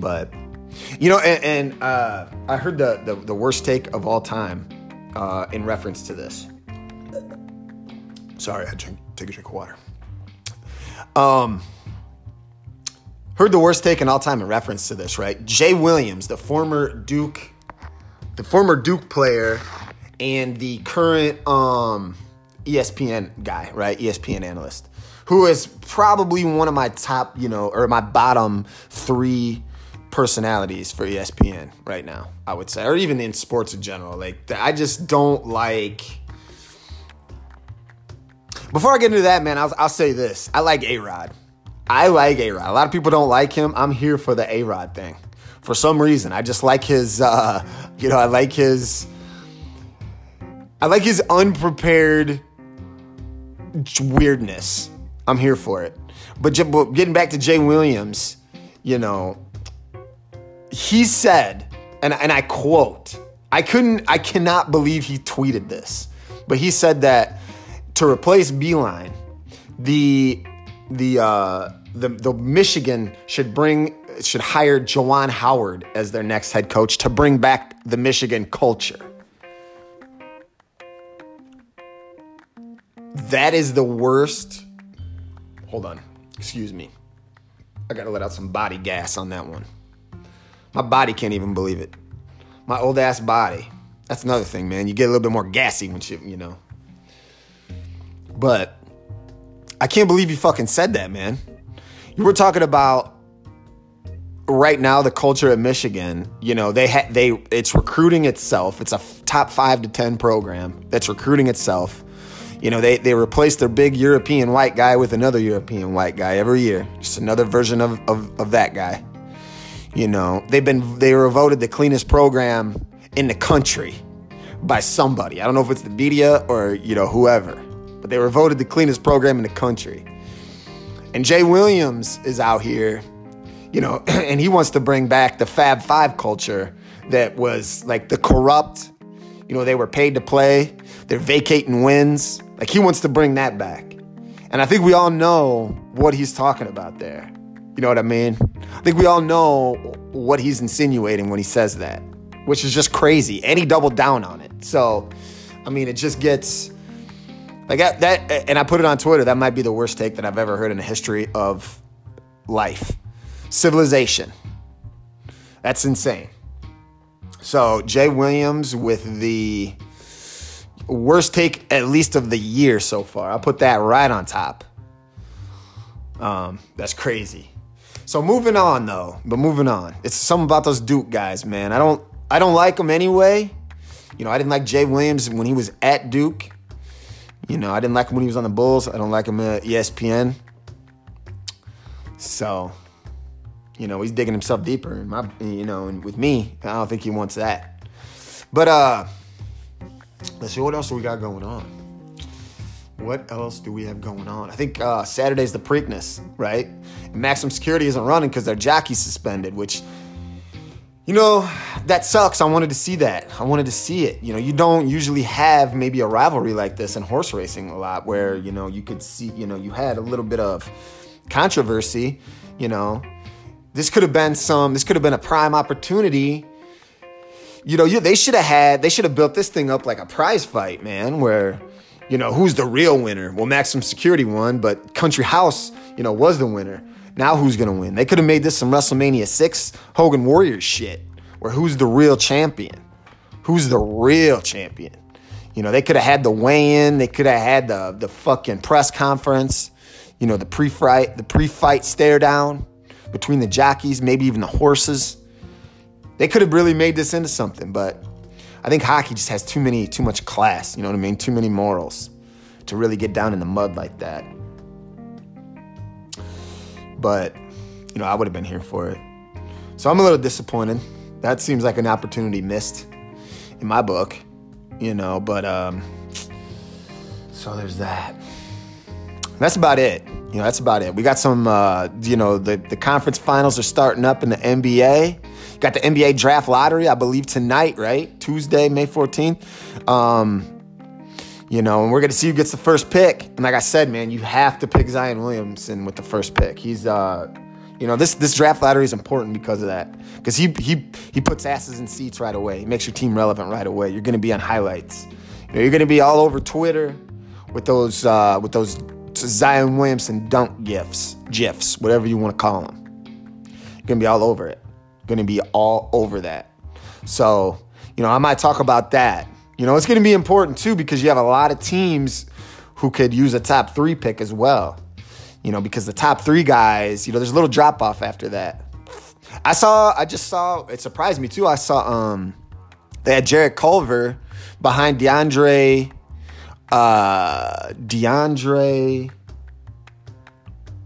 but you know, and, and uh, I heard the, the, the worst take of all time uh, in reference to this. Sorry, I to take a drink of water. Um, heard the worst take in all time in reference to this, right? Jay Williams, the former Duke, the former Duke player, and the current um, ESPN guy, right? ESPN analyst, who is probably one of my top, you know, or my bottom three personalities for ESPN right now, I would say, or even in sports in general. Like, I just don't like. Before I get into that, man, I'll, I'll say this. I like A Rod. I like A Rod. A lot of people don't like him. I'm here for the A Rod thing. For some reason, I just like his, uh, you know, I like his, I like his unprepared weirdness. I'm here for it. But getting back to Jay Williams, you know, he said, and, and I quote, I couldn't, I cannot believe he tweeted this, but he said that to replace Beilein, the the uh, the the Michigan should bring should hire Juwan Howard as their next head coach to bring back the Michigan culture. That is the worst. Hold on. Excuse me. I got to let out some body gas on that one. My body can't even believe it. My old ass body. That's another thing, man. You get a little bit more gassy when you, you know. But I can't believe you fucking said that, man. You were talking about right now the culture at Michigan, you know, they ha- they it's recruiting itself. It's a f- top 5 to 10 program that's recruiting itself. You know, they they replace their big European white guy with another European white guy every year. Just another version of, of, of that guy. You know, they've been they were voted the cleanest program in the country by somebody. I don't know if it's the media or, you know, whoever. But they were voted the cleanest program in the country. And Jay Williams is out here, you know, (clears throat) and he wants to bring back the Fab Five culture that was like the corrupt, you know, they were paid to play, they're vacating wins. Like he wants to bring that back. And I think we all know what he's talking about there. You know what I mean? I think we all know what he's insinuating when he says that, which is just crazy. And he doubled down on it. So, I mean, it just gets like that, that and I put it on Twitter. That might be the worst take that I've ever heard in the history of life. Civilization. That's insane. So, Jay Williams with the worst take, at least of the year so far. I'll put that right on top. Um, that's crazy. So moving on though, but moving on. It's something about those Duke guys, man. I don't I don't like them anyway. You know, I didn't like Jay Williams when he was at Duke. You know, I didn't like him when he was on the Bulls. I don't like him at ESPN. So, you know, he's digging himself deeper. In my, you know, and with me, I don't think he wants that. But uh, let's see what else we got going on. What else do we have going on? I think uh, Saturday's the Preakness, right? And Maximum Security isn't running because their jockey's suspended, which, you know, that sucks. I wanted to see that. I wanted to see it. You know, you don't usually have maybe a rivalry like this in horse racing a lot where, you know, you could see, you know, you had a little bit of controversy, you know. This could have been some, this could have been a prime opportunity you know, you, they should have had, they should have built this thing up like a prize fight, man, where, you know, who's the real winner? Well, Maximum Security won, but Country House, you know, was the winner. Now who's gonna win? They could have made this some WrestleMania 6 Hogan Warriors shit, where who's the real champion? Who's the real champion? You know, they could have had the weigh-in, they could have had the the fucking press conference, you know, the pre-fight, the pre-fight stare down between the jockeys, maybe even the horses. They could have really made this into something, but I think hockey just has too many, too much class. You know what I mean? Too many morals, to really get down in the mud like that. But, you know, I would have been here for it. So I'm a little disappointed. That seems like an opportunity missed in my book, you know, but um so there's that. That's about it. You know, that's about it. We got some uh, you know, the the conference finals are starting up in the NBA. Got the NBA draft lottery, I believe tonight, right? Tuesday, May 14th. Um you know, and we're gonna see who gets the first pick. And like I said, man, you have to pick Zion Williamson with the first pick. He's uh you know, this this draft lottery is important because of that. Because he he he puts asses in seats right away. He makes your team relevant right away. You're gonna be on highlights. You know, you're gonna be all over Twitter with those uh, with those Zion Williamson dunk gifs, gifs, whatever you want to call them. You're gonna be all over it. You're gonna be all over that. So, you know, I might talk about that you know, it's going to be important too because you have a lot of teams who could use a top three pick as well. You know, because the top three guys, you know, there's a little drop off after that. I saw, I just saw, it surprised me too. I saw, um, they had Jarrett Culver behind DeAndre, uh, DeAndre,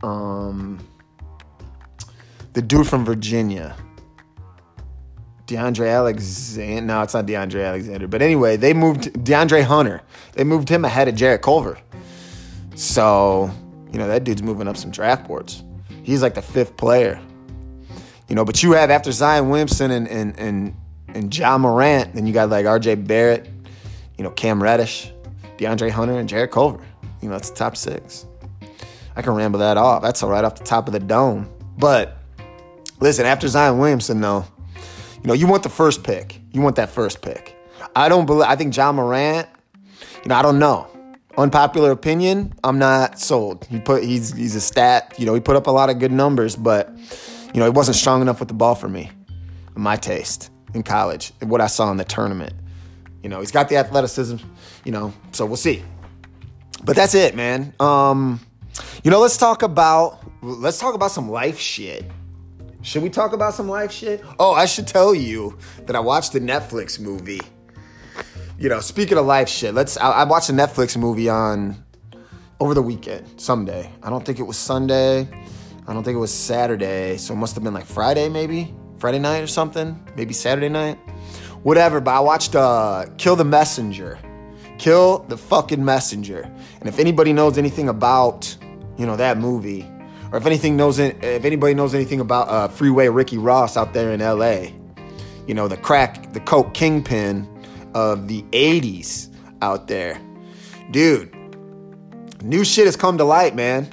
um, the dude from Virginia. DeAndre Alexander. No, it's not DeAndre Alexander. But anyway, they moved DeAndre Hunter. They moved him ahead of Jarrett Culver. So, you know, that dude's moving up some draft boards. He's like the fifth player. You know, but you have after Zion Williamson and and and, and Ja Morant, then you got like RJ Barrett, you know, Cam Reddish, DeAndre Hunter, and Jarrett Culver. You know, that's the top six. I can ramble that off. That's all right off the top of the dome. But listen, after Zion Williamson, though, you know, you want the first pick. You want that first pick. I don't believe. I think Ja Morant. You know, I don't know. Unpopular opinion. I'm not sold. He put. He's he's a stat. You know, he put up a lot of good numbers, but you know, he wasn't strong enough with the ball for me, my taste in college. and What I saw in the tournament. You know, he's got the athleticism. You know, so we'll see. But that's it, man. Um, you know, let's talk about let's talk about some life shit. Should we talk about some life shit? Oh, I should tell you that I watched the Netflix movie. You know, speaking of life shit, let's. I, I watched a Netflix movie on over the weekend, someday. I don't think it was Sunday. I don't think it was Saturday. So it must have been like Friday, maybe Friday night or something. Maybe Saturday night. Whatever. But I watched uh, Kill the Messenger. Kill the fucking messenger. And if anybody knows anything about, you know, that movie, or if anything knows if anybody knows anything about uh, Freeway Ricky Ross out there in L.A., you know the crack, the coke kingpin of the '80s out there, dude. New shit has come to light, man.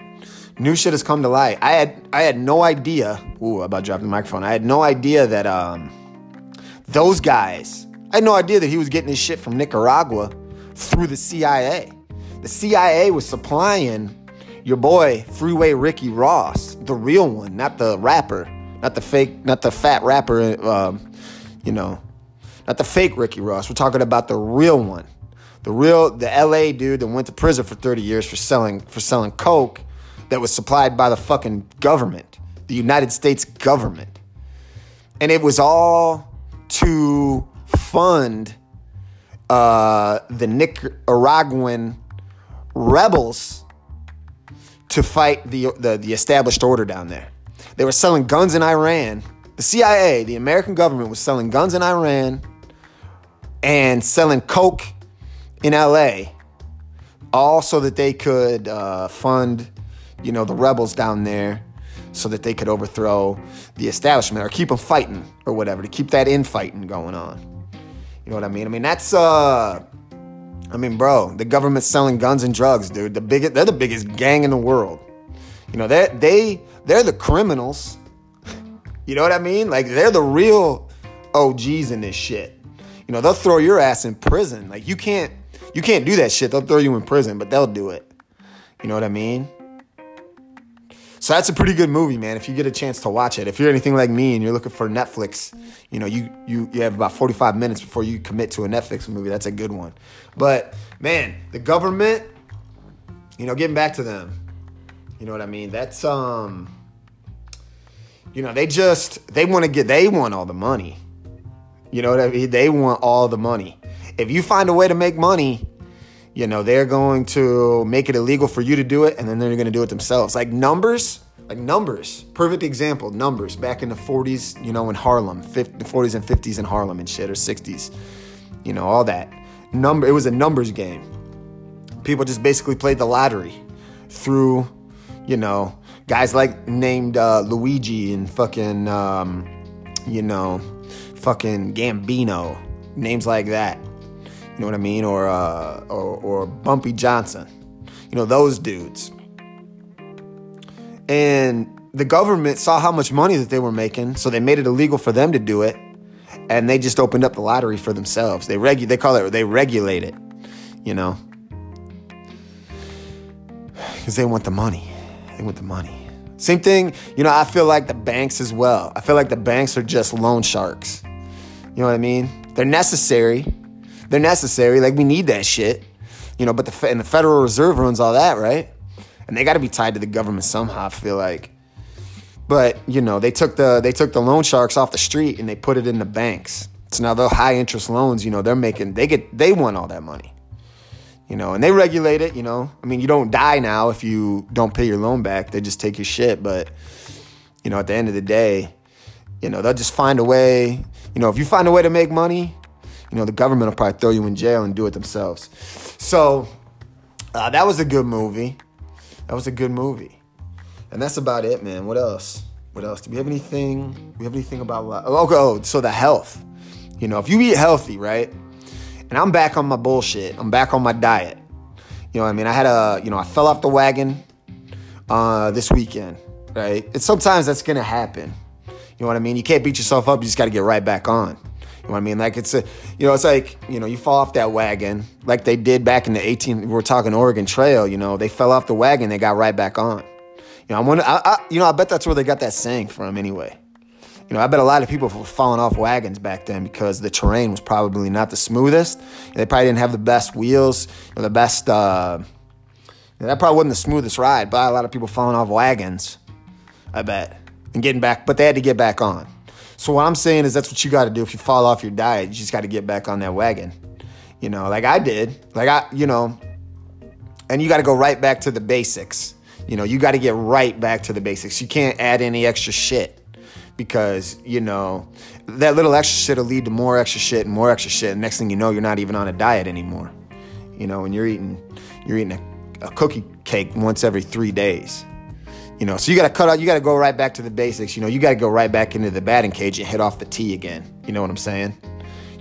New shit has come to light. I had I had no idea. Ooh, about dropping the microphone. I had no idea that um those guys. I had no idea that he was getting his shit from Nicaragua through the CIA. The CIA was supplying your boy Freeway Ricky Ross, the real one, not the rapper, not the fake, not the fat rapper, um, you know, not the fake Ricky Ross. We're talking about the real one, the real, the LA dude that went to prison for 30 years for selling for selling coke that was supplied by the fucking government, the United States government, and it was all to fund uh, the Nicaraguan rebels to fight the, the, the established order down there. They were selling guns in Iran. The CIA, the American government, was selling guns in Iran and selling coke in LA, all so that they could uh, fund, you know, the rebels down there, so that they could overthrow the establishment or keep them fighting or whatever to keep that infighting going on. You know what I mean? I mean that's uh I mean, bro, the government's selling guns and drugs, dude. The biggest, they're the biggest gang in the world. You know, they they they're the criminals. (laughs) You know what I mean? Like they're the real OGs in this shit. You know, they'll throw your ass in prison. Like you can't you can't do that shit. They'll throw you in prison, but they'll do it. You know what I mean? So that's a pretty good movie, man. If you get a chance to watch it, if you're anything like me and you're looking for Netflix, you know, you you you have about 45 minutes before you commit to a Netflix movie. That's a good one. But man, the government, you know, getting back to them, you know what I mean? That's um, you know, they just they want to get they want all the money. You know what I mean? They want all the money. If you find a way to make money, You know, they're going to make it illegal for you to do it, and then they're going to do it themselves. Like numbers, like numbers. Perfect example, numbers. Back in the 40s, you know, in Harlem, 50, the 40s and 50s in Harlem and shit, or 60s, you know, all that. Number. It was a numbers game. People just basically played the lottery through, you know, guys like named uh, Luigi and fucking, um, you know, fucking Gambino, names like that. You know what I mean? Or, uh, or, or Bumpy Johnson. You know, those dudes. And the government saw how much money that they were making, so they made it illegal for them to do it. And they just opened up the lottery for themselves. They regu- they call it they regulate it, you know. Because they want the money. They want the money. Same thing, you know, I feel like the banks as well. I feel like the banks are just loan sharks. You know what I mean? They're necessary. They're necessary. Like we need that shit. You know, but the and the Federal Reserve runs all that, right? And they got to be tied to the government somehow. I feel like. But you know, they took the they took the loan sharks off the street and they put it in the banks. So now the high interest loans, you know, they're making they get they want all that money. You know, and they regulate it, you know. I mean, you don't die now if you don't pay your loan back. They just take your shit, but you know, at the end of the day, you know, they'll just find a way, you know, if you find a way to make money, you know, the government will probably throw you in jail and do it themselves. So, uh, that was a good movie. That was a good movie. And that's about it, man. What else? What else? Do we have anything? We have anything about oh, oh, so the health. You know, if you eat healthy, right? And I'm back on my bullshit. I'm back on my diet. You know, I mean, I had a, you know, I fell off the wagon uh, this weekend, right? And sometimes that's gonna happen. You know what I mean? You can't beat yourself up. You just got to get right back on. You I mean? Like it's a, you know, it's like you know, you fall off that wagon like they did back in the 18. We're talking Oregon Trail. You know, they fell off the wagon, they got right back on. You know, I wonder, I, I, you know, I bet that's where they got that saying from anyway. You know, I bet a lot of people were falling off wagons back then because the terrain was probably not the smoothest. They probably didn't have the best wheels the best. Uh, that probably wasn't the smoothest ride, but a lot of people falling off wagons. I bet and getting back, but they had to get back on. So what I'm saying is that's what you got to do if you fall off your diet. You just got to get back on that wagon. You know, like I did. Like I, you know, and you got to go right back to the basics. You know, you got to get right back to the basics. You can't add any extra shit because you know that little extra shit will lead to more extra shit and more extra shit. And next thing you know, you're not even on a diet anymore. You know, and you're eating you're eating a, a cookie cake once every three days. You know, so you got to cut out. You got to go right back to the basics. You know, you got to go right back into the batting cage and hit off the tee again. You know what I'm saying?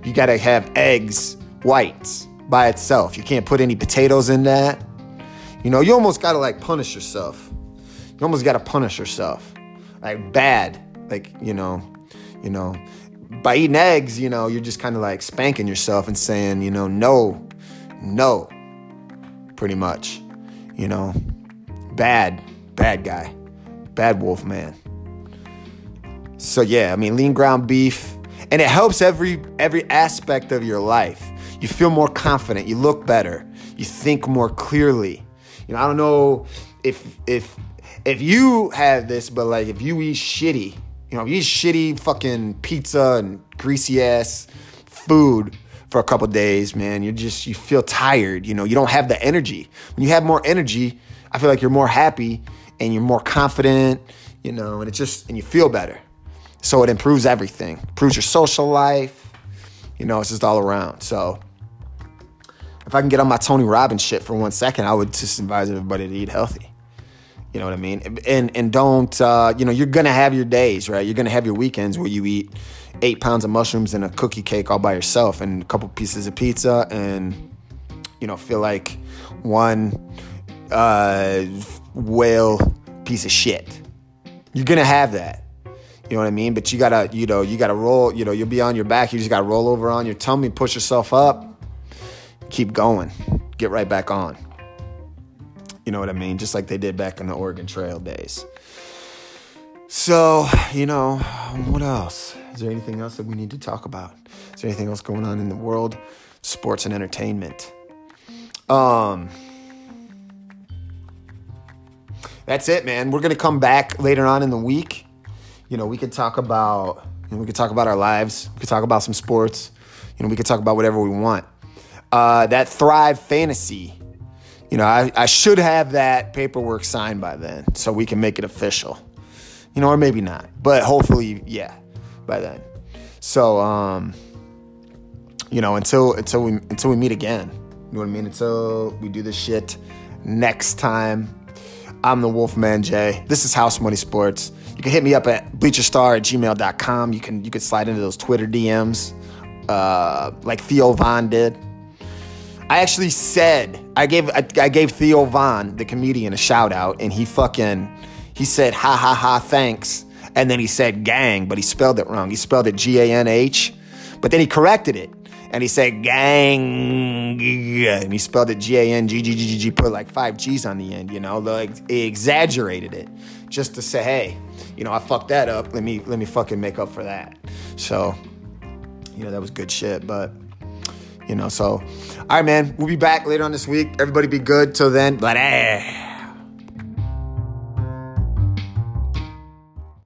You got to have eggs whites by itself. You can't put any potatoes in that. You know, you almost got to like punish yourself. You almost got to punish yourself, like bad like you know you know by eating eggs you know you're just kind of like spanking yourself and saying you know no no pretty much you know bad bad guy bad wolf man so yeah i mean lean ground beef and it helps every every aspect of your life you feel more confident you look better you think more clearly you know i don't know if if if you have this but like if you eat shitty you know, if you eat shitty fucking pizza and greasy ass food for a couple days, man, you just you feel tired. You know, you don't have the energy. When you have more energy, I feel like you're more happy and you're more confident. You know, and it just and you feel better. So it improves everything. Improves your social life. You know, it's just all around. So if I can get on my Tony Robbins shit for one second, I would just advise everybody to eat healthy. You know what I mean? And and don't uh, you know you're gonna have your days, right? You're gonna have your weekends where you eat eight pounds of mushrooms and a cookie cake all by yourself, and a couple pieces of pizza, and you know feel like one uh, whale piece of shit. You're gonna have that. You know what I mean? But you gotta, you know, you gotta roll. You know, you'll be on your back. You just gotta roll over on your tummy, push yourself up, keep going, get right back on. You know what I mean? Just like they did back in the Oregon Trail days. So, you know, what else? Is there anything else that we need to talk about? Is there anything else going on in the world? Sports and entertainment. Um, that's it, man. We're gonna come back later on in the week. You know, we could talk about, you know, we could talk about our lives. We could talk about some sports. You know, we could talk about whatever we want. Uh, that Thrive Fantasy. You know, I, I should have that paperwork signed by then so we can make it official. You know, or maybe not. But hopefully, yeah, by then. So, um, you know, until until we until we meet again. You know what I mean? Until we do this shit next time. I'm the Wolfman Jay. This is House Money Sports. You can hit me up at bleacherstar at gmail.com. You can you can slide into those Twitter DMs uh, like Theo Von did. I actually said I gave I, I gave Theo Von, the comedian, a shout out, and he fucking he said ha ha ha thanks, and then he said gang, but he spelled it wrong. He spelled it G A N H, but then he corrected it and he said gang, and he spelled it G A N G G G G put like five G's on the end, you know, like he exaggerated it just to say, hey, you know, I fucked that up. Let me let me fucking make up for that. So, you know, that was good shit, but you know, so all right, man, we'll be back later on this week. Everybody be good till then. But eh.